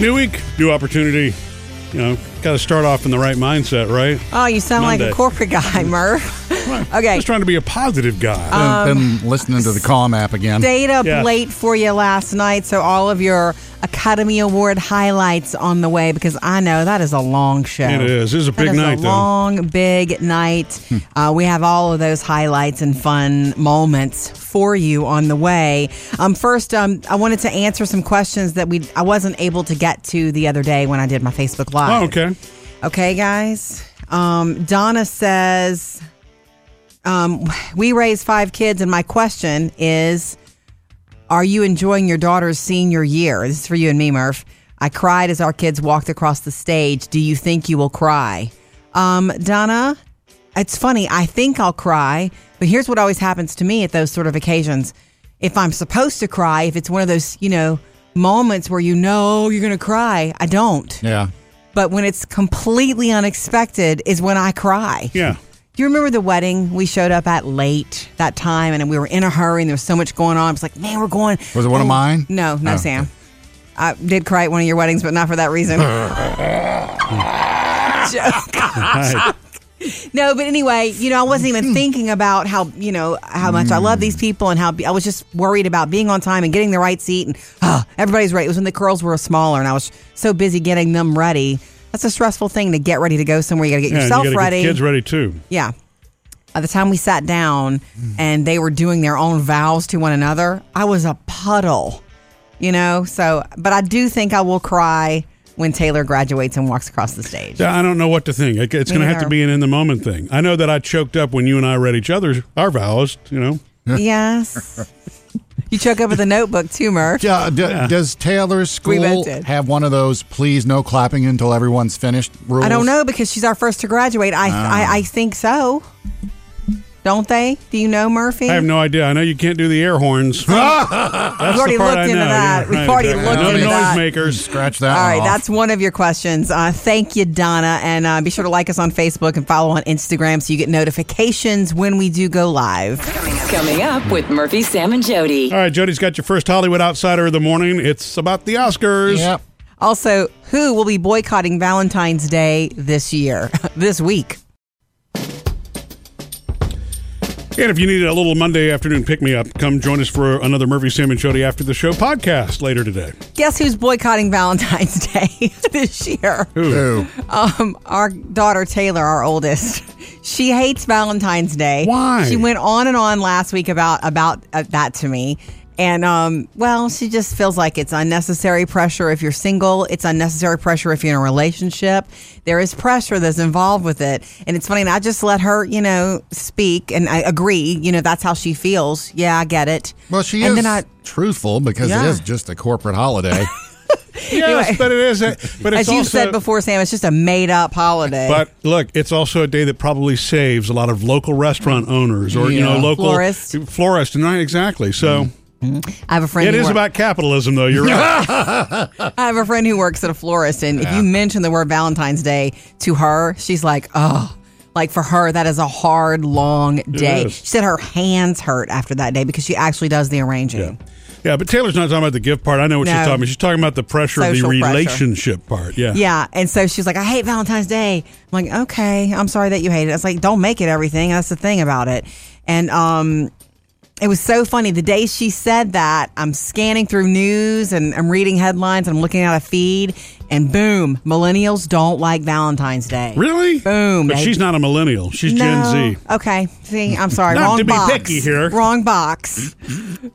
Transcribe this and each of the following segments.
New week, new opportunity. You know, got to start off in the right mindset, right? Oh, you sound like a corporate guy, Murph. Okay. Just trying to be a positive guy. Uh, Been, been listening to the Calm app again. Stayed up Yeah. late for you last night, so all of your Academy Award highlights on the way because I know that is a long show. It is. It's a big is night, a though. long, big night. Uh, we have all of those highlights and fun moments for you on the way. Um, first, um, I wanted to answer some questions that we I wasn't able to get to the other day when I did my Facebook Live. oh, okay. Okay, guys. Um, Donna says, um, We raise five kids, and my question is Are you enjoying your daughter's senior year? This is for you and me, Murph. I cried as our kids walked across the stage. Do you think you will cry? Um, Donna, it's funny. I think I'll cry, but here's what always happens to me at those sort of occasions. If I'm supposed to cry, if it's one of those, you know, moments where you know you're going to cry, I don't Yeah. but when it's completely unexpected is when I cry. Yeah. You remember the wedding we showed up at late that time and we were in a hurry and there was so much going on? It's like, man, we're going. Was it one of Oh, mine? No, no, Oh, Sam. I did cry at one of your weddings, but not for that reason. Joke. No, but anyway, you know, I wasn't even thinking about how you know how much I love these people and how I was just worried about being on time and getting the right seat and ah, everybody's right. It was when the curls were smaller and I was so busy getting them ready. That's a stressful thing to get ready to go somewhere. You got to get Yeah, yourself you ready. Get the kids ready too. Yeah. By the time we sat down and they were doing their own vows to one another, I was a puddle, you know? So, but I do think I will cry when Taylor graduates and walks across the stage. Yeah, I don't know what to think. It- It's going to have to be an in the moment thing. I know that I choked up when you and I read each other's our vows. You know, yes. You choke up with a notebook too, Murph. Yeah, d- Does Taylor's We school have one of those please no clapping until everyone's finished rules? I don't know because she's our first to graduate. I, Ah. I, I think so. Don't they? Do you know, Murphy? I have no idea. I know you can't do the air horns. That's We've already the part looked I into know. that. Yeah, We've right, already exactly. looked no into that. noisemakers. Scratch that All one off. that's one of your questions. Uh, thank you, Donna. And uh, be sure to like us on Facebook and follow on Instagram so you get notifications when we do go live. Coming up with Murphy, Sam, and Jody. All right, Jody's got your first Hollywood Outsider of the morning. It's about the Oscars. Yep. Also, who will be boycotting Valentine's Day this year, this week? And if you need a little Monday afternoon pick me up, come join us for another Murphy, Sam, and Jody After the Show podcast later today. Guess who's boycotting Valentine's Day this year? Ooh. Um, our daughter Taylor, our oldest, she hates Valentine's Day. Why? She went on and on last week about about uh, that to me. And um, well, she just feels like it's unnecessary pressure if you're single. It's unnecessary pressure if you're in a relationship. There is pressure that's involved with it, and it's funny. And I just let her, you know, speak, and I agree. You know, that's how she feels. Yeah, I get it. Well, she and is then I, truthful because Yeah. it is just a corporate holiday. Yes, Anyway. but it is. A, but it's as you said before, Sam, it's just a made up holiday. But look, it's also a day that probably saves a lot of local restaurant owners or you know local Florists. florists, right? Exactly. So I have a friend. it who is about capitalism, though. You're right. I have a friend who works at a florist, and if you mention the word Valentine's Day to her, she's like, oh. Like for her, that is a hard, long day. is. She said her hands hurt after that day because she actually does the arranging. yeah, but Taylor's not talking about the gift part. I know what she's No. talking about. She's talking about the pressure of the Social pressure. relationship part. Yeah. Yeah, and so she's like, I hate Valentine's Day. I'm like, okay, I'm sorry that you hate it. It's like, don't make it everything. That's the thing about it. And um, it was so funny. The day she said that, I'm scanning through news and I'm reading headlines and I'm looking at a feed, and boom, millennials don't like Valentine's Day. Really? Boom. But They- she's not a millennial. She's Gen Z. Okay. See, I'm sorry. Not Wrong to be box. picky here. Wrong box.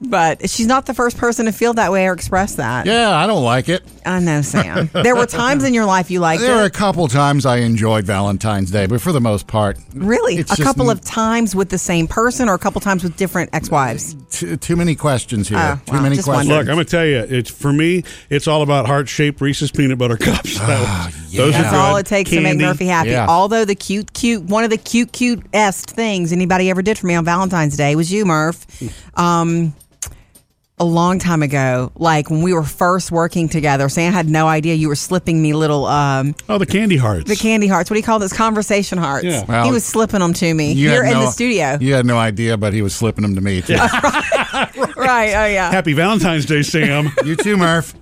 but she's not the first person to feel that way or express that. yeah, I don't like it. I know, Sam. there were times in your life you liked There are a it. couple times I enjoyed Valentine's Day, but for the most part, Really? it's a just couple n- of times with the same person or a couple times with different ex-wives? too, too many questions here. Oh, too wow, many just questions. Look, I'm gonna tell you, it's for me. It's all about heart-shaped Reese's peanut butter cups. Ah, yeah. are That's good. all it takes to make Murphy happy. Yeah. Although the cute, cute, one of the cute, cute-est things anybody ever did for me on Valentine's Day was you, Murph. Um, a long time ago, like when we were first working together, Sam had no idea you were slipping me little um, Oh, the candy hearts. the candy hearts. What do you call those? Conversation hearts. Yeah. Well, he was slipping them to me You here had in no- the studio. You had no idea, but he was slipping them to me too. Right. Oh yeah. Happy Valentine's Day, Sam. you too, Murph.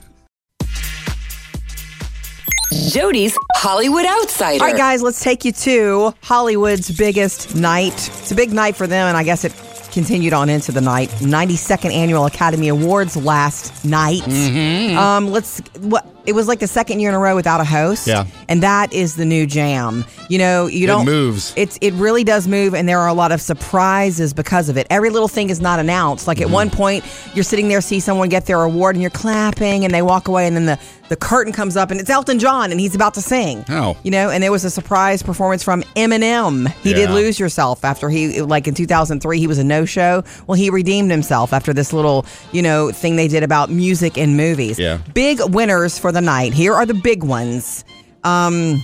Jody's Hollywood Outsider. All right, guys, let's take you to Hollywood's biggest night. It's a big night for them, and I guess it continued on into the night. 92nd Annual Academy Awards last night. Mm-hmm. Um, let's. What it was like the second year in a row without a host. Yeah. and that is the new jam. You know, you don't moves. It's it really does move, and there are a lot of surprises because of it. Every little thing is not announced. Like at Mm-hmm. one point, you're sitting there, see someone get their award, and you're clapping, and they walk away, and then the the curtain comes up, and it's Elton John, and he's about to sing. Oh. you know, and there was a surprise performance from Eminem. He did lose yourself after he like in 2003 he was a no show. Well, he redeemed himself after this little you know thing they did about music and movies. Yeah. big winners for the night. Here are the big ones. Um,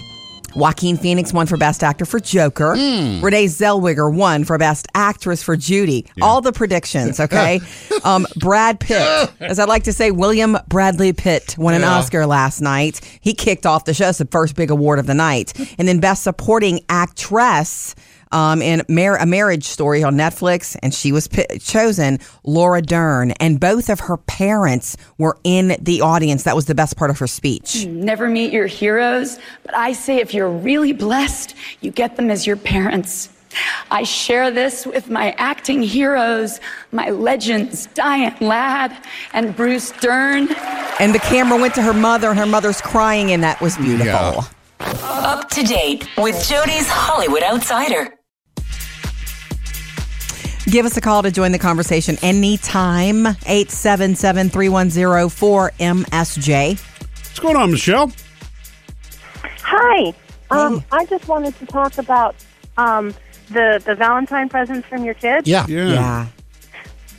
Joaquin Phoenix won for Best Actor for Joker. Hmm. Renee Zellweger won for Best Actress for Judy. All the predictions, okay? um, Brad Pitt, as I like to say, William Bradley Pitt won an Yeah. Oscar last night. He kicked off the show. It's the first big award of the night. And then Best Supporting Actress. Um, in Mar- a marriage story on Netflix, and she was pi- chosen Laura Dern, and both of her parents were in the audience. That was the best part of her speech. never meet your heroes, but I say if you're really blessed, you get them as your parents. I share this with my acting heroes, my legends, Diane Ladd and Bruce Dern. And the camera went to her mother, and her mother's crying, and that was beautiful. Yeah. Up to date with Jody's Hollywood Outsider. Give us a call to join the conversation anytime. 877 310 4MSJ. What's going on, Michelle? Hi. Um, Hey. I just wanted to talk about um, the the Valentine presents from your kids. Yeah. Yeah. Yeah.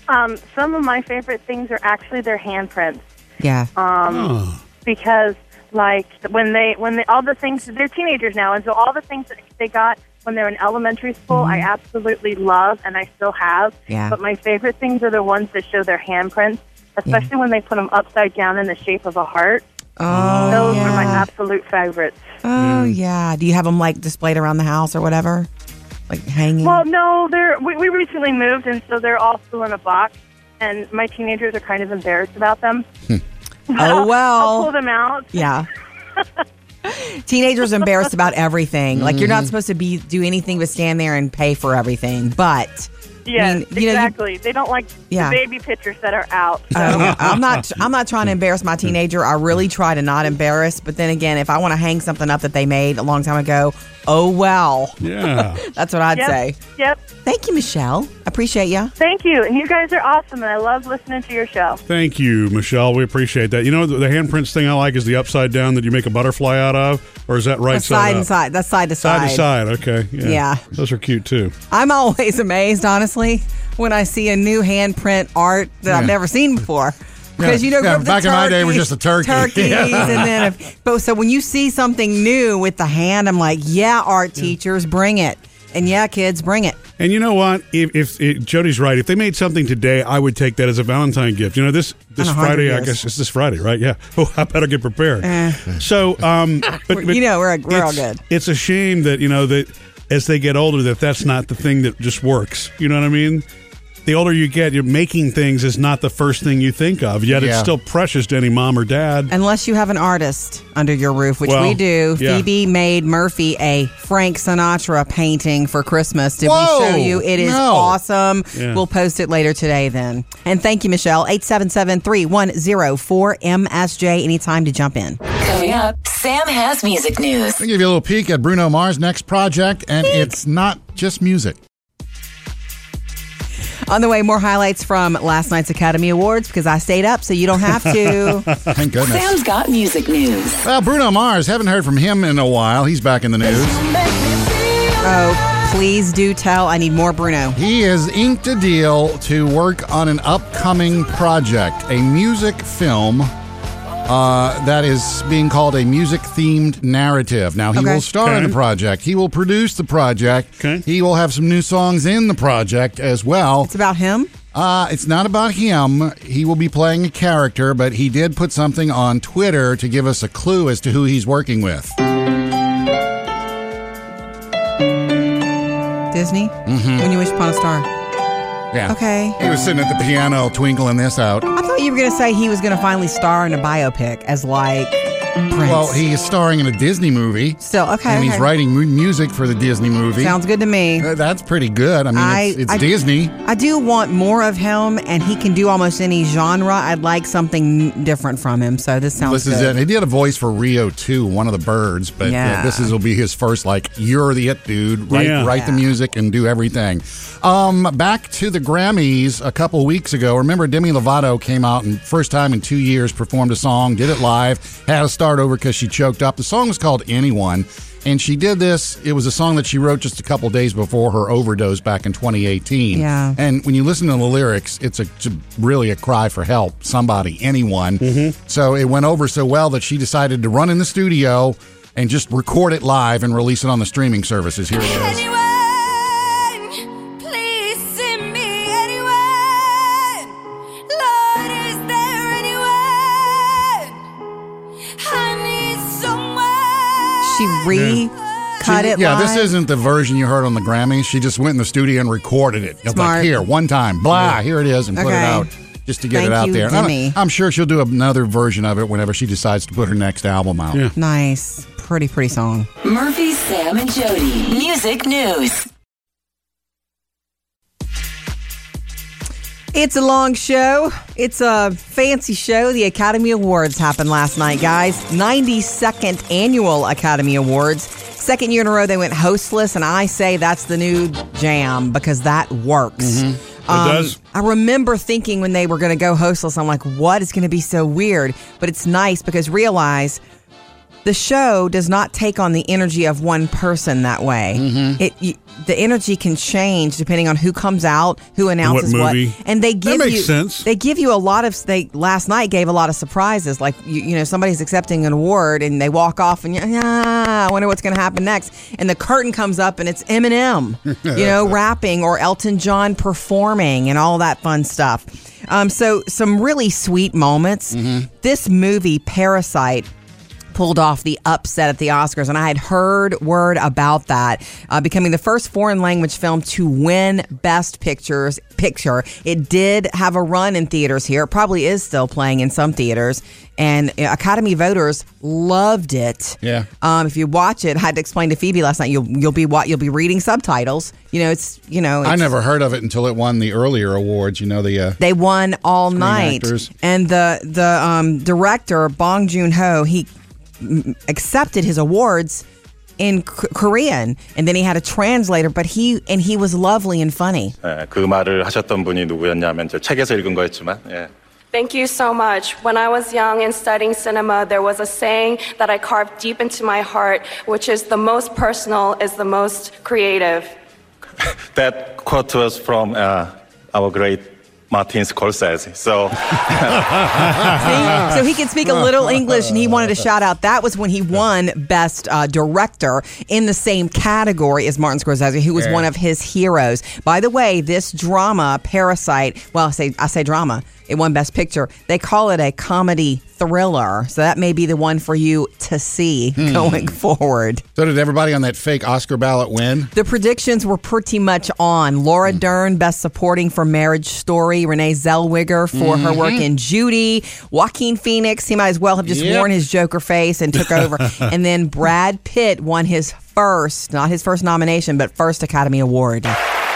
Um, some of my favorite things are actually their handprints Yeah. Oh. because, like, when they when they all the things they're teenagers now, and so all the things that they got when they're in elementary school, I absolutely love and I still have. Mm-hmm. Yeah. But my favorite things are the ones that show their handprints, especially when they put them upside down in the shape of a heart. Oh, Those yeah. are my absolute favorites. Oh, yeah. Do you have them like displayed around the house or whatever? Like hanging? Well, no, they're we, we recently moved, and so they're all still in a box. And my teenagers are kind of embarrassed about them. Oh, I'll, well. I'll pull them out. Yeah. Teenagers embarrassed about everything. Like you're not supposed to be do anything but stand there and pay for everything. But Yes, mean, you know, you- exactly. they don't like Yeah. the baby pictures that are out. So. uh, I'm not I'm not trying to embarrass my teenager. I really try to not embarrass. But then again, if I want to hang something up that they made a long time ago, oh well. Yeah. That's what I'd yep, say. Yep. Thank you, Michelle. Appreciate you. Thank you. And you guys are awesome, and I love listening to your show. Thank you, Michelle. We appreciate that. You know, the, the handprints thing I like is the upside down that you make a butterfly out of, or is that right That's side side up? and side. That's side to Side side. to side. Okay. Yeah. Yeah. Those are cute too. I'm always amazed, honestly, when I see a new handprint art that I've never seen before. Because you know, Yeah, back in my day, it was just a turkey. turkeys, and then if, but so when you see something new with the hand, I'm like, yeah, art teachers, bring it, and yeah, kids, bring it. And you know what? If, if, if Jody's right, if they made something today, I would take that as a Valentine gift. You know, this this In a hundred Friday, I guess it's this Friday, right? Yeah. Oh, I better get prepared. So, um, but, but You know, we're- we're all good. It's a shame that you know that as they get older, that that's not the thing that just works. You know what I mean? The older you get, you're making things is not the first thing you think of. Yet it's still precious to any mom or dad. Unless you have an artist under your roof, which Well, we do. yeah. Phoebe made Murphy a Frank Sinatra painting for Christmas. Did Whoa, we show you? It is no. awesome. Yeah. We'll post it later today then. And thank you, Michelle. 877-310-4MSJ. Anytime to jump in. Coming up, Sam has music news. I'll give you a little peek at Bruno Mars' next project, and it's not just music. On the way, more highlights from last night's Academy Awards because I stayed up so you don't have to. Thank goodness. Sam's got music news. Well, Bruno Mars, haven't heard from him in a while. He's back in the news. oh, please do tell. I need more Bruno. He has inked a deal to work on an upcoming project, a music film uh, that is being called a music themed narrative. Now, he Okay. will star in Okay. the project, he will produce the project, Okay. he will have some new songs in the project as well. It's about him. Uh, it's not about him. He will be playing a character, but he did put something on Twitter to give us a clue as to who he's working with. Disney. When you wish upon a star. Yeah. Okay. He was sitting at the piano twinkling this out. I thought you were going to say he was going to finally star in a biopic as like Prince. Well, he is starring in a Disney movie. Still, okay. And he's okay. writing mu- music for the Disney movie. Sounds good to me. Uh, That's pretty good. I mean, I- it's, it's I- Disney. I do want more of him, and he can do almost any genre. I'd like something different from him. So this sounds This is it. He did a voice for Rio too, one of the birds, but uh, Yeah. this is will be his first like you're the it dude. Write Yeah. write the music and do everything. Um, back to the Grammys a couple weeks ago. Remember Demi Lovato came out and first time in two years performed a song, did it live, had to start over because she choked up. The song was called Anyone. And she did this. It was a song that she wrote just a couple days before her overdose back in 2018. Yeah. And when you listen to the lyrics, it's a it's really a cry for help. Somebody, anyone. Mm-hmm. So it went over so well that she decided to run in the studio and just record it live and release it on the streaming services. Here it is. Anyone, someone. she re-cut it. yeah, this live? isn't the version you heard on the Grammys. She just went in the studio and recorded it. It's Smart. like here, one time, blah, here it is, and put it Okay. out just to get Thank it out you, there. And I'm- Demi. I'm, sure she'll do another version of it whenever she decides to put her next album out. Yeah. nice, pretty, pretty song. Murphy, Sam, and Jody. Music news. It's a long show. It's a fancy show. The Academy Awards happened last night, guys. 92nd Annual Academy Awards. Second year in a row they went hostless, and I say that's the new jam because that works. Mm-hmm. It um, does. I remember thinking when they were going to go hostless, I'm like, what is going to be so weird? But it's nice because realize the show does not take on the energy of one person that way. Mm-hmm. It you, the energy can change depending on who comes out, who announces what, movie. and they give you sense. they give you a lot of they last night gave a lot of surprises. Like you, you know somebody's accepting an award and they walk off and you ah, I wonder what's going to happen next. And the curtain comes up and it's Eminem, you know, rapping or Elton John performing and all that fun stuff. Um, so some really sweet moments. This movie Parasite pulled off the upset at the Oscars, and I had heard word about that, uh, becoming the first foreign language film to win Best Pictures picture. It did have a run in theaters here. It probably is still playing in some theaters, and uh, Academy voters loved it. Yeah. Um, if you watch it, I had to explain to Phoebe last night. You'll you'll be what you'll be reading subtitles. You know, it's you know. I never heard of it until it won the earlier awards. You know the uh, they won all night, actors. and the the um, director Bong Joon Ho he accepted his awards in K- Korean, and then he had a translator. But he and he was lovely and funny. 예, 그 말을 하셨던 분이 누구였냐면 저 책에서 읽은 거였지만 예. Thank you so much. When I was young and studying cinema, there was a saying that I carved deep into my heart, which is the most personal is the most creative. That quote was from uh, our great Martin Scorsese. So So he could speak a little English, and he wanted to shout out. That was when he won Best uh, Director in the same category as Martin Scorsese, who was one of his heroes. By the way, this drama, Parasite. Well, I say I say drama. It won Best Picture. They call it a comedy thriller, so that may be the one for you to see hmm. going forward. so did everybody on that fake Oscar ballot win? The predictions were pretty much on. Laura hmm. Dern, Best Supporting for Marriage Story. Renee Zellweger for her work mm-hmm. in Judy. Joaquin Phoenix, he might as well have just Yep. worn his Joker face and took over. and then Brad Pitt won his first, not his first nomination, but first Academy Award.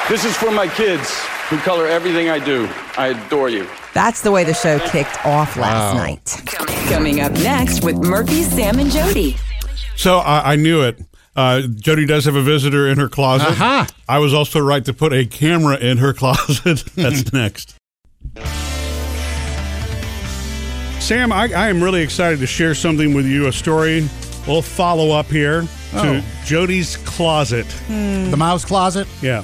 This is for my kids who color everything I do. I adore you. That's the way the show kicked off last night. Coming up next with Murphy, Sam, and Jody. So I, I knew it. Uh, Jody does have a visitor in her closet. Aha. I was also right to put a camera in her closet. That's next. Sam, I, I am really excited to share something with you. A story. We'll follow up here to Oh. Jody's closet. The mouse closet. Yeah.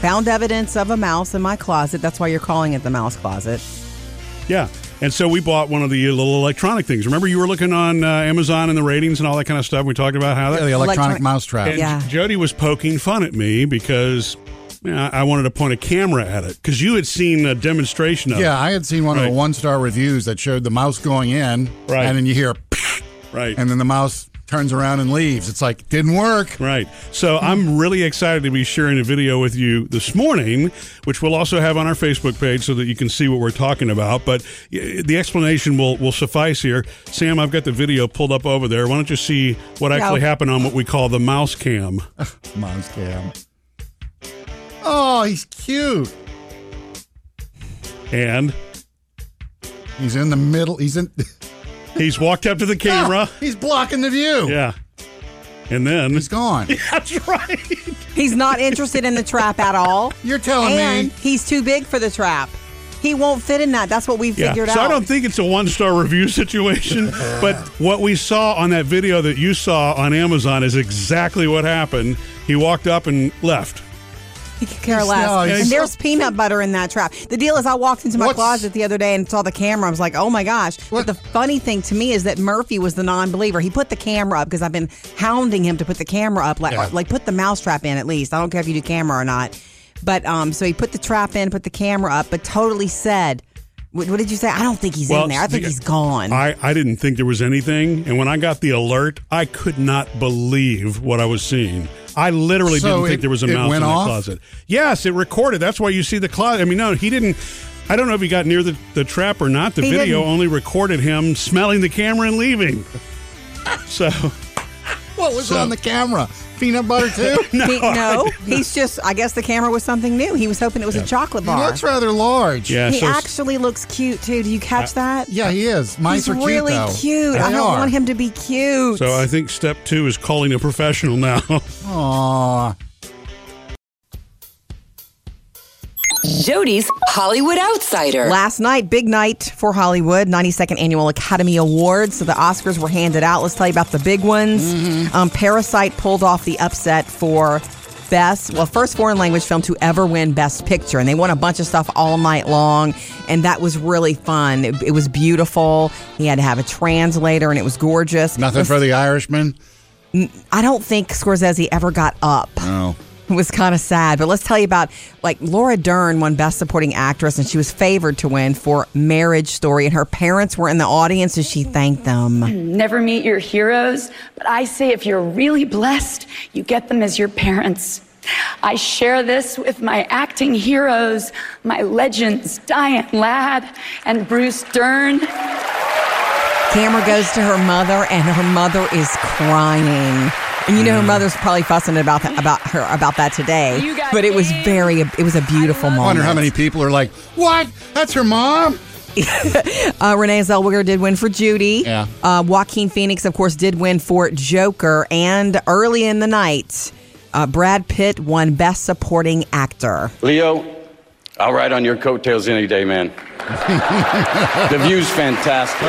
Found evidence of a mouse in my closet. That's why you're calling it the mouse closet. Yeah. And so we bought one of the little electronic things. Remember, you were looking on uh, Amazon and the ratings and all that kind of stuff. We talked about how that. Yeah, the electronic, Electronic- mouse trap. And Yeah. Jody was poking fun at me because you know, I wanted to point a camera at it because you had seen a demonstration of Yeah, I had seen one of the one star reviews that showed the mouse going in, Right. and then you hear. Right. and then the mouse turns around and leaves. It's like didn't work. Right. So I'm really excited to be sharing a video with you this morning, which we'll also have on our Facebook page so that you can see what we're talking about. But the explanation will, will suffice here. Sam, I've got the video pulled up over there. Why don't you see what actually No. happened on what we call the mouse cam? Mouse cam. Oh, he's cute. And He's in the middle. He's in. he's walked up to the camera. he's blocking the view. Yeah. And then He's gone. That's right. He's not interested in the trap at all. You're telling and me. he's too big for the trap. He won't fit in that. That's what we Yeah. figured So out. I don't think it's a one star review situation, but what we saw on that video that you saw on Amazon is exactly what happened. He walked up and left. He could care less. no, and there's peanut butter in that trap. The deal is, I walked into my What's- closet the other day and saw the camera. I was like, oh my gosh. What- But the funny thing to me is that Murphy was the non believer. He put the camera up because I've been hounding him to put the camera up. Like, Yeah. like put the mouse trap in at least. I don't care if you do camera or not. But um, so he put the trap in, put the camera up, but totally said, what, what did you say? I don't think he's in there. I think the- he's gone. I, I didn't think there was anything. And when I got the alert, I could not believe what I was seeing. I literally So didn't it- think there was a mouse in the off? closet. Yes, it recorded. That's why you see the closet. I mean, no, he didn't. I don't know if he got near the, the trap or not. The He video didn't. only recorded him smelling the camera and leaving. So, What was So- on the camera? Peanut butter too. He- no, he's just, I guess the camera was something new. He was hoping it was a chocolate he bar. looks rather large. yeah. He so actually looks cute too. Do you catch that? Yeah, he is. Mice He's are cute really though. cute. They I don't are. want him to be cute. So I think step two is calling a professional now. Aw. Jody's Hollywood Outsider. Last night, big night for Hollywood, 92nd Annual Academy Awards. So the Oscars were handed out. Let's tell you about the big ones. Mm-hmm. Um, Parasite pulled off the upset for best, well, first foreign language film to ever win Best Picture. And they won a bunch of stuff all night long. And that was really fun. It, it was beautiful. He had to have a translator, and it was gorgeous. Nothing Let's- for the Irishman. I don't think Scorsese ever got up. Oh. It was kind of sad, but let's tell you about like Laura Dern won Best Supporting Actress, and she was favored to win for Marriage Story, and her parents were in the audience, and she thanked them. Never meet your heroes, but I say if you're really blessed, you get them as your parents. I share this with my acting heroes, my legends, Diane Ladd and Bruce Dern. Camera goes to her mother, and her mother is crying. And you know her mother's probably fussing about that, about her about that today. You got But it was very it was a beautiful I moment. wonder how many people are like, "What? That's her mom." Uh, Renee Zellweger did win for Judy. Yeah. Uh, Joaquin Phoenix, of course, did win for Joker. And early in the night, uh, Brad Pitt won Best Supporting Actor. Leo, I'll ride on your coattails any day, man. the view's fantastic.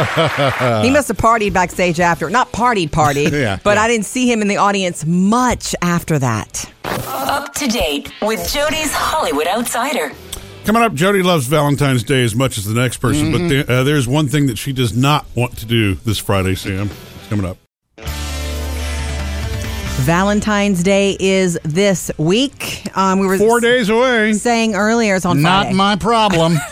he must have partied backstage after. Not partied, partied. Yeah, but yeah. I didn't see him in the audience much after that. Up to date with Jody's Hollywood Outsider. Coming up, Jody loves Valentine's Day as much as the next person, but there, uh, there's one thing that she does not want to do this Friday, Sam. It's coming up. Valentine's Day is this week. Um, we were Four days away. saying earlier it's on Not Friday. my problem.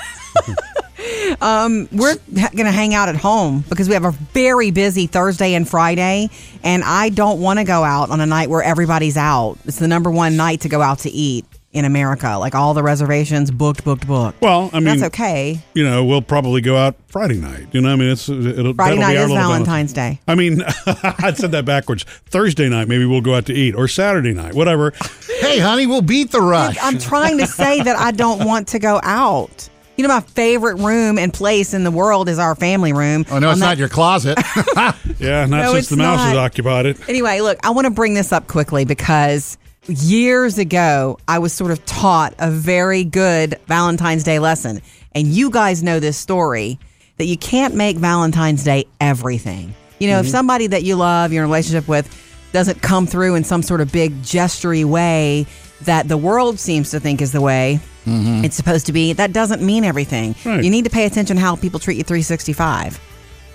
um, we're ha- going to hang out at home because we have a very busy Thursday and Friday, and I don't want to go out on a night where everybody's out. It's the number one night to go out to eat in America. Like all the reservations booked, booked, booked. Well, I mean, that's okay. You know, we'll probably go out Friday night. You know, I mean, it's it'll Friday night be our is little Valentine's Day. I mean, I said that backwards. Thursday night, maybe we'll go out to eat, or Saturday night, whatever. hey, honey, we'll beat the rush. I'm trying to say that I don't want to go out. You know, my favorite room and place in the world is our family room. oh no, it's that- not your closet. Yeah, not No, since it's the mouse has occupied it. Anyway, look, I want to bring this up quickly because years ago, I was sort of taught a very good Valentine's Day lesson. And you guys know this story that you can't make Valentine's Day everything. You know, if mm-hmm. somebody that you love, you're in a relationship with, doesn't come through in some sort of big gestury way that the world seems to think is the way mm-hmm. it's supposed to be, that doesn't mean everything. Right. You need to pay attention how people treat you 365.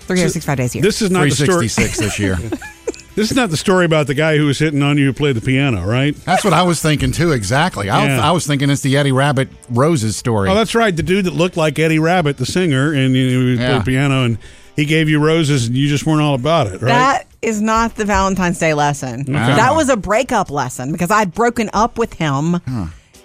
365 days a year. This is not the story. 366 this year. This is not the story about the guy who was hitting on you who played the piano, right? That's what I was thinking too. Exactly. I, Yeah. I was thinking it's the Eddie Rabbitt Roses story. Oh, that's right. The dude that looked like Eddie Rabbitt, the singer, and you know, he Yeah. played piano, and he gave you roses, and you just weren't all about it, right? That is not the Valentine's Day lesson. That was a breakup lesson because I'd broken up with him.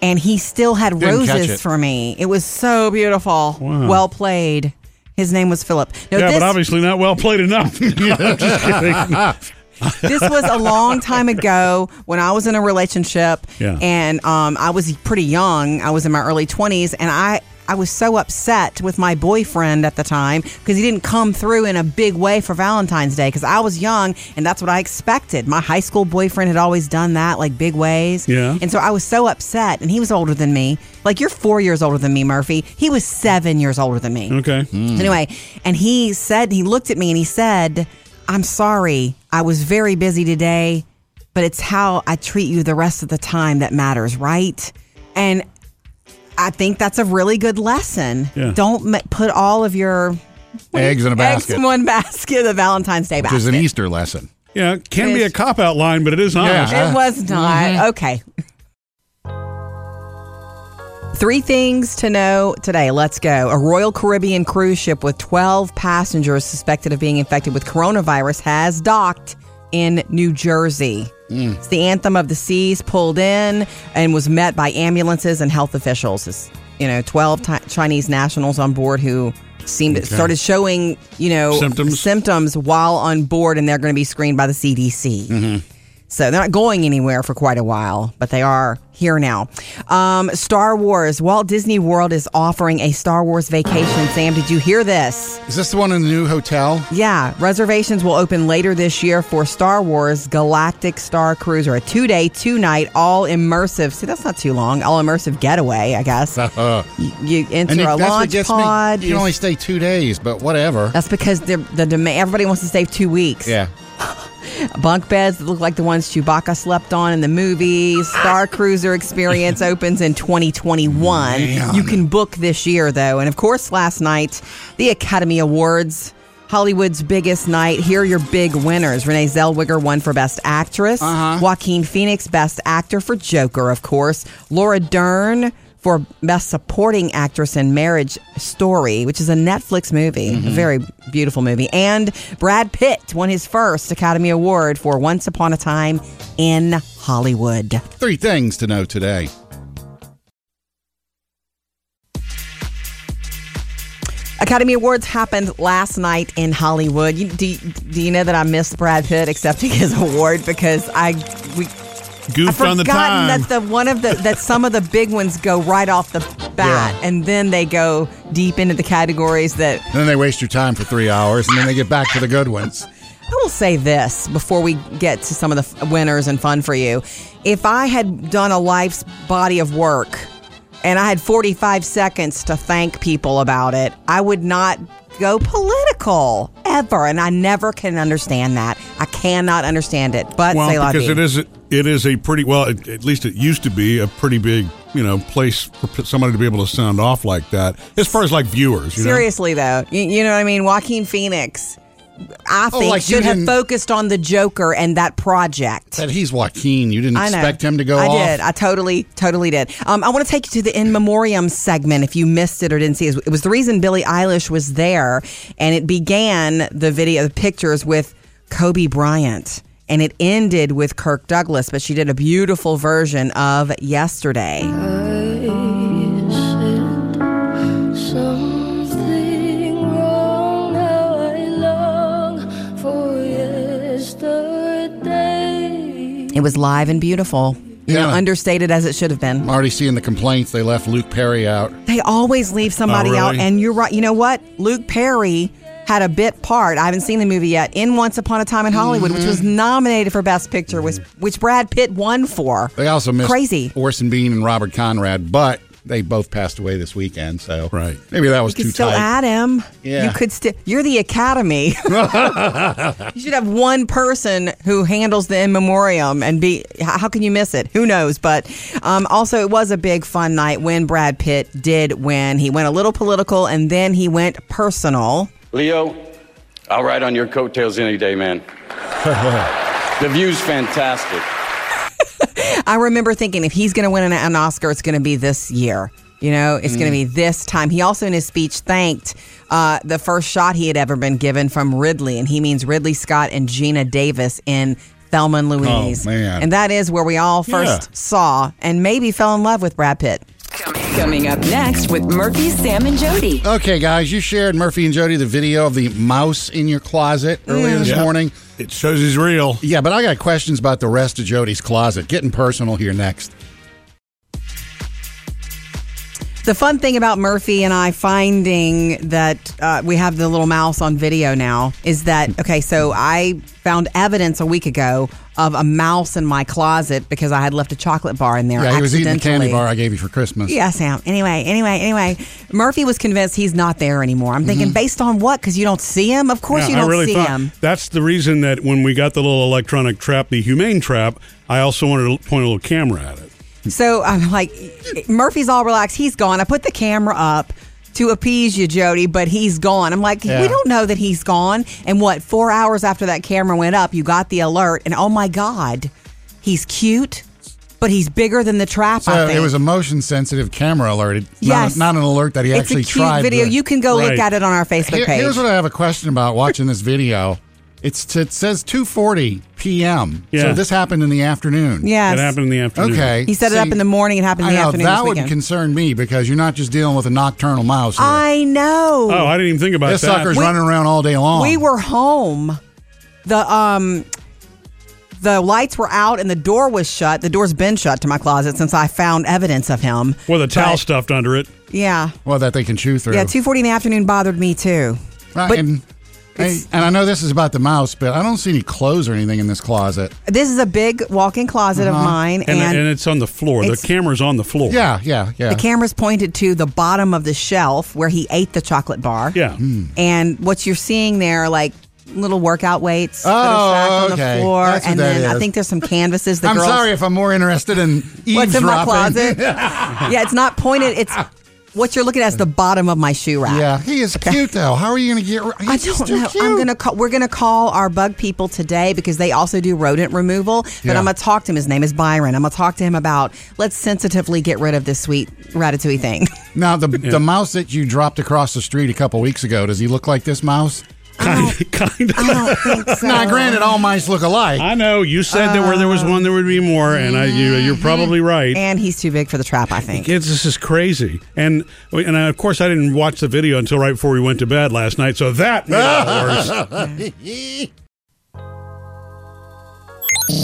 And he still had Didn't roses for me. It was so beautiful. Wow. Well played. His name was Philip. No, yeah, this, but obviously not well played enough. I'm just kidding. this was a long time ago when I was in a relationship Yeah. and um, I was pretty young. I was in my early 20s and I, I was so upset with my boyfriend at the time because he didn't come through in a big way for Valentine's Day because I was young and that's what I expected. My high school boyfriend had always done that, like big ways. Yeah. And so I was so upset and he was older than me. Like you're four years older than me, Murphy. He was seven years older than me. okay. Anyway, and he said, he looked at me and he said, I'm sorry. I was very busy today, but it's how I treat you the rest of the time that matters, right? And I think that's a really good lesson. Yeah. Don't ma- put all of your eggs in a eggs basket, in one basket, the Valentine's Day which basket. is an Easter lesson. Yeah, it can be a cop out line, but it is honest. Yeah. It was not. Mm-hmm. Okay. Three things to know today. Let's go. A Royal Caribbean cruise ship with 12 passengers suspected of being infected with coronavirus has docked in New Jersey. Mm. It's the anthem of the seas pulled in and was met by ambulances and health officials. It's, you know, 12 ti Chinese nationals on board who seemed started showing, you know, Symptoms. symptoms while on board and they're going to be screened by the CDC. So they're not going anywhere for quite a while, but they are here now. Um, Star Wars. Walt Disney World is offering a Star Wars vacation. Sam, did you hear this? Is this the one in the new hotel? Yeah, reservations will open later this year for Star Wars Galactic Star Cruiser, a two day, two night, all immersive. See, that's not too long. All immersive getaway, I guess. You, you enter and a launch pod. me. You can only stay two days, but whatever. that's because the the demand. Everybody wants to stay two weeks. Yeah. Bunk beds that look like the ones Chewbacca slept on in the movie. Star Cruiser experience opens in 2021. Man. You can book this year, though. And of course, last night, the Academy Awards. Hollywood's biggest night. Here are your big winners. Renee Zellweger won for Best Actress. Uh-huh. Joaquin Phoenix, Best Actor for Joker, of course. Laura Dern for Best Supporting Actress in Marriage Story, which is a Netflix movie, a mm-hmm. very beautiful movie. And Brad Pitt won his first Academy Award for Once Upon a Time in Hollywood. Three things to know today. Academy Awards happened last night in Hollywood. You, do, do you know that I missed Brad Pitt accepting his award because I we Goofed on the time. that the one of the that some of the big ones go right off the bat, Yeah. and then they go deep into the categories that And then they waste your time for three hours, and then they get back to the good ones. I will say this before we get to some of the f- winners and fun for you. If I had done a life's body of work and I had 45 seconds to thank people about it, I would not go political ever. And I never can understand that. I cannot understand it. But well, say because vie. it is it is a pretty well, at at least it used to be a pretty big you know place for somebody to be able to sound off like that. As far as like viewers, you know? Seriously, though, you, you know what I mean? Joaquin Phoenix, I Oh, think, like should have focused on the Joker and that project. Said he's Joaquin. You didn't expect him to go I off. did. I totally, totally did. Um, I want to take you to the in memoriam segment. If you missed it or didn't see it, it was the reason Billie Eilish was there, and it began the video, the pictures with Kobe Bryant, and it ended with Kirk Douglas. But she did a beautiful version of yesterday. It was live and beautiful. You know, Yeah. understated as it should have been. I'm already seeing the complaints. They left Luke Perry out. They always leave somebody Oh, really? out, and you're right. You know what? Luke Perry had a bit part. I haven't seen the movie yet. In Once Upon a Time in Hollywood, which Mm-hmm. was nominated for Best Picture, was which Brad Pitt won for. They also missed Crazy. Orson Bean and Robert Conrad, but they both passed away this weekend. So Right. maybe that was You could too still tight. add him. Yeah. You could still. You're the Academy. you should have one person who handles the in memoriam and be. How can you miss it? Who knows? But um, also, it was a big fun night when Brad Pitt did win. He went a little political and then he went personal. Leo, I'll ride on your coattails any day, man. The view's fantastic. I remember thinking if he's going to win an, an Oscar, it's going to be this year. You know, it's going to be this time. He also, in his speech, thanked uh, the first shot he had ever been given from Ridley, and he means Ridley Scott and Geena Davis in Thelma and Louise. man. And that is where we all first Yeah. saw and maybe fell in love with Brad Pitt. Coming up next with Murphy, Sam, and Jody. Okay, guys, you shared Murphy and Jody the video of the mouse in your closet earlier mm. this Yeah. morning. It shows he's real. Yeah, but I got questions about the rest of Jody's closet. Getting personal here next. The fun thing about Murphy and I finding that uh, we have the little mouse on video now is that, okay, so I found evidence a week ago of a mouse in my closet because I had left a chocolate bar in there. Yeah, he was eating the candy bar I gave you for Christmas. Yeah, Sam. Anyway, anyway, anyway, Murphy was convinced he's not there anymore. I'm thinking, based on what? Because you don't see him. Of course, Yeah, you don't really see him. that's the reason that when we got the little electronic trap, the humane trap, I also wanted to point a little camera at it. So I'm like, Murphy's all relaxed. He's gone. I put the camera up to appease you, Jody, but he's gone. I'm like, Yeah. we don't know that he's gone. And what? Four hours after that camera went up, you got the alert, and oh my god, he's cute, but he's bigger than the trap. I So think it was a motion sensitive camera alert. Yes. Not, not an alert that he it's actually tried. It's a cute video. You can go look at it on our Facebook Here- page. Here's what I have a question about watching this video. It's it says 2:40 p.m. Yeah. So this happened in the afternoon. yes. It happened in the afternoon. Okay. He set it up in the morning. It happened in I the know afternoon. that this would weekend. concern me because you're not just dealing with a nocturnal mouse. Here. I know. Oh, I didn't even think about that. this that. sucker's We- running around all day long. We were home. The um the lights were out and the door was shut. The door's been shut to my closet since I found evidence of him. with a towel But- stuffed under it. Yeah. well that they can chew through. Yeah, 2:40 in the afternoon bothered me too. Right, but and, it's- and I know this is about the mouse, but I don't see any clothes or anything in this closet. This is a big walk-in closet of uh-huh. mine And, and, and, it's on the floor. The it's- camera's on the floor. Yeah, yeah, yeah. the camera's pointed to the bottom of the shelf where he ate the chocolate bar. Yeah. Hmm. And what you're seeing there are like little workout weights that Oh, are stacked on okay. the floor That's what and that then I is. think there's some canvases the I'm girls sorry if I'm more interested in What's in my closet? yeah, it's not pointed. It's what you're looking at is the bottom of my shoe rack. yeah, he is cute though. How are you going to get? I don't know. Cute. I'm gonna call. We're gonna call our bug people today because they also do rodent removal. But Yeah. I'm gonna talk to him. His name is Byron. I'm gonna talk to him about let's sensitively get rid of this sweet ratatouille thing. Now the the mouse that you dropped across the street a couple weeks ago. Does he look like this mouse? Kind of. Kind I don't think so. Now, granted, all mice look alike. I know. You said that where there was uh, one, there would be more, and I, you, you're mm-hmm. probably right. And he's too big for the trap. I think. Kids, this is crazy, and and I, of course I didn't watch the video until right before we went to bed last night, so that made it worse.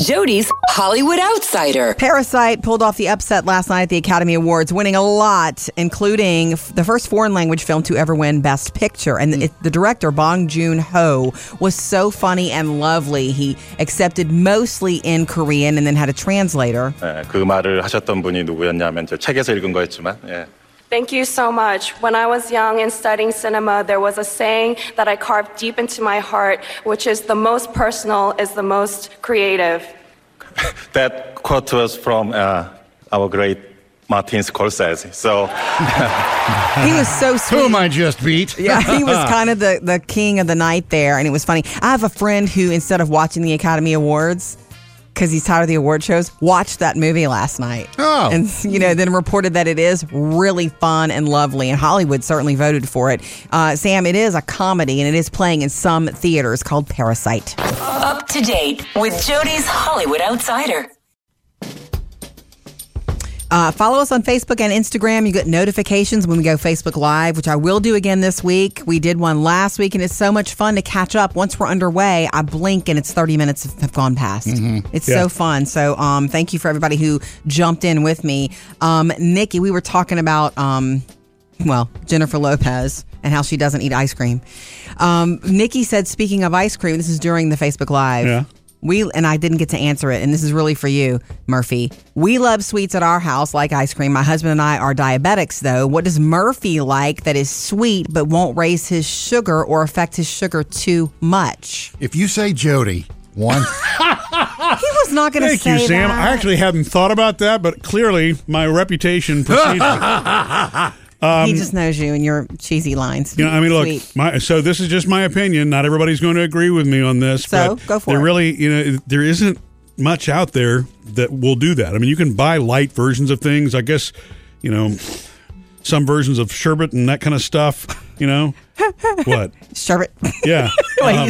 Jody's Hollywood Outsider. Parasite pulled off the upset last night at the Academy Awards, winning a lot, including f- the first foreign language film to ever win Best Picture. And it, the director, Bong Joon Ho, was so funny and lovely. He accepted mostly in Korean and then had a translator. 예, 그 말을 하셨던 분이 누구였냐면 저 책에서 읽은 거였지만 예. Thank you so much. When I was young and studying cinema, there was a saying that I carved deep into my heart, which is the most personal is the most creative. That quote was from uh, our great Martin Scorsese. So He was so sweet. Whom I just beat. Yeah, he was kind of the, the king of the night there, and it was funny. I have a friend who, instead of watching the Academy Awards, because he's tired of the award shows, watched that movie last night. Oh. And, you know, then reported that it is really fun and lovely, and Hollywood certainly voted for it. Uh, Sam, it is a comedy, and it is playing in some theaters called Parasite. Up to date with Jody's Hollywood Outsider. Uh, follow us on Facebook and Instagram. You get notifications when we go Facebook Live, which I will do again this week. We did one last week, and it's so much fun to catch up. Once we're underway, I blink and it's 30 minutes have gone past. It's Yeah. so fun. So um, thank you for everybody who jumped in with me. Um, Nikki, we were talking about, um, well, Jennifer Lopez and how she doesn't eat ice cream. Um, Nikki said, speaking of ice cream, this is during the Facebook Live. Yeah. We and I didn't get to answer it, and this is really for you, Murphy. We love sweets at our house, like ice cream. My husband and I are diabetics, though. What does Murphy like that is sweet but won't raise his sugar or affect his sugar too much? If you say Jody, one. He was not going to say Thank you, Sam. that. I actually hadn't thought about that, but clearly my reputation precedes me. Um, he just knows you and your cheesy lines. You know, I mean, look, my, so this is just my opinion. Not everybody's going to agree with me on this. So, but go for there it. really, you know, there isn't much out there that will do that. I mean, you can buy light versions of things. I guess, you know, some versions of sherbet and that kind of stuff. You know, what? Sherbet. Yeah. Um,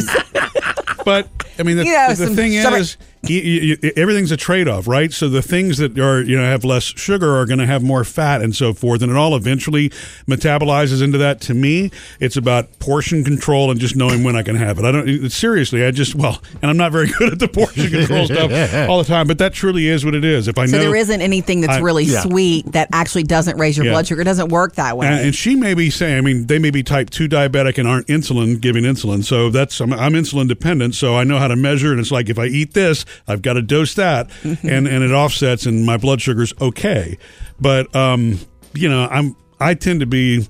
but I mean, the, You know, the thing sherbet. is, you, you, you- everything's a trade-off, right? So the things that are you know have less sugar are going to have more fat and so forth, and it all eventually metabolizes into that. To me, it's about portion control and just knowing when I can have it. I don't seriously. I just well, and I'm not very good at the portion control stuff all the time, but that truly is what it is. If I So know there isn't anything that's I- really yeah. sweet that actually doesn't raise your Yeah. blood sugar. It doesn't work that way. And, and she may be saying, I mean, they may be type 2 diabetic and aren't insulin giving insulin. So that's, I'm, I'm insulin dependent. So I know how to measure. And it's like, if I eat this, I've got to dose that. and, and it offsets and my blood sugar's okay. But, um, you know, I'm, I tend to be,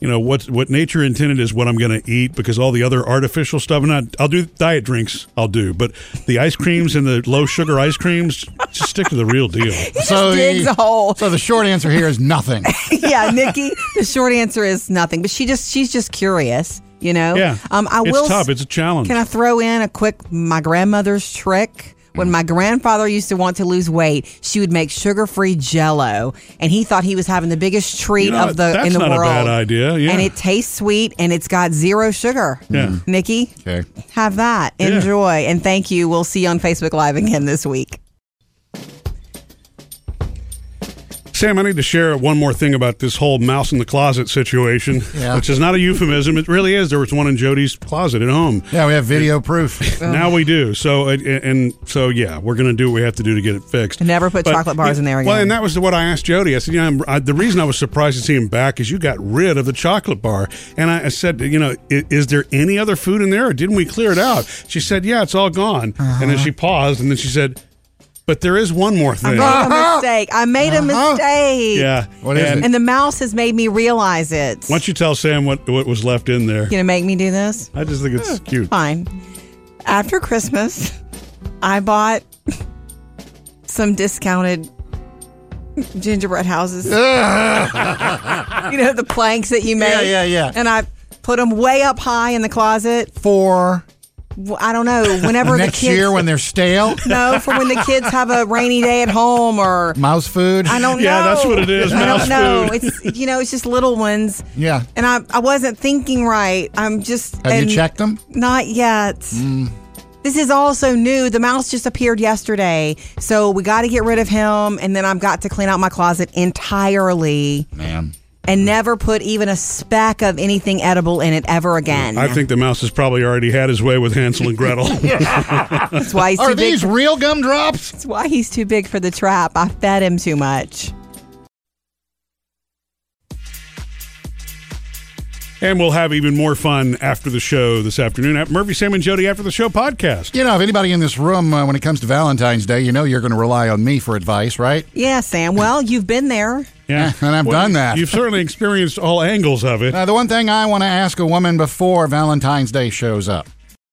you know, what, what nature intended is what I'm going to eat because all the other artificial stuff, and I, I'll do diet drinks, I'll do. But the ice creams and the low sugar ice creams, just stick to the real deal. So digs a hole. So the short answer here is nothing. yeah, Nikki. The short answer is nothing. But she just she's just curious. You know. Yeah. Um. I It's will. tough. It's a challenge. Can I throw in a quick my grandmother's trick? When mm. my grandfather used to want to lose weight, she would make sugar-free Jello, and he thought he was having the biggest treat You know, of the that's in the world not a world. bad idea, yeah. And it tastes sweet, and it's got zero sugar. Yeah. Nikki, Okay. have that. Yeah. Enjoy, and thank you. We'll see you on Facebook Live again this week. Sam, I need to share one more thing about this whole mouse in the closet situation, Yeah. which is not a euphemism. It really is. There was one in Jody's closet at home. Yeah, we have video proof. Now we do. So and, and so yeah, we're going to do what we have to do to get it fixed. Never put chocolate bars in there again. Well, and that was what I asked Jody. I said, you know, I'm, the reason I was surprised to see him back is you got rid of the chocolate bar. And I, I said, you know, is, is there any other food in there, or didn't we clear it out? She said, yeah, it's all gone. Uh-huh. And then she paused, and then she said, but there is one more thing. I made a mistake. I made a uh-huh. mistake. Yeah. What is and, it? And the mouse has made me realize it. Why don't you tell Sam what what was left in there? You gonna make me do this? I just think it's cute. Fine. After Christmas, I bought some discounted gingerbread houses. you know the planks that you make. Yeah, yeah, yeah. And I put them way up high in the closet. For W- I don't know. Whenever next the kids year when they're stale, no, for when the kids have a rainy day at home or mouse food. I don't know. Yeah, that's what it is, I mouse don't know. food. It's you know, it's just little ones. Yeah. And I I wasn't thinking right. I'm just Have and you checked them? Not yet. Mm. This is also new. The mouse just appeared yesterday. So we got to get rid of him and then I've got to clean out my closet entirely Man. And never put even a speck of anything edible in it ever again. I think the mouse has probably already had his way with Hansel and Gretel. that's why he's Are too big. these real gumdrops? That's why he's too big for the trap. I fed him too much. And we'll have even more fun after the show this afternoon at Murphy, Sam, and Jody After the Show podcast. You know, if anybody in this room, uh, when it comes to Valentine's Day, you know you're going to rely on me for advice, right? Yeah, Sam. Well, you've been there. Yeah. And I've done that. You've certainly experienced all angles of it. Now, the one thing I want to ask a woman before Valentine's Day shows up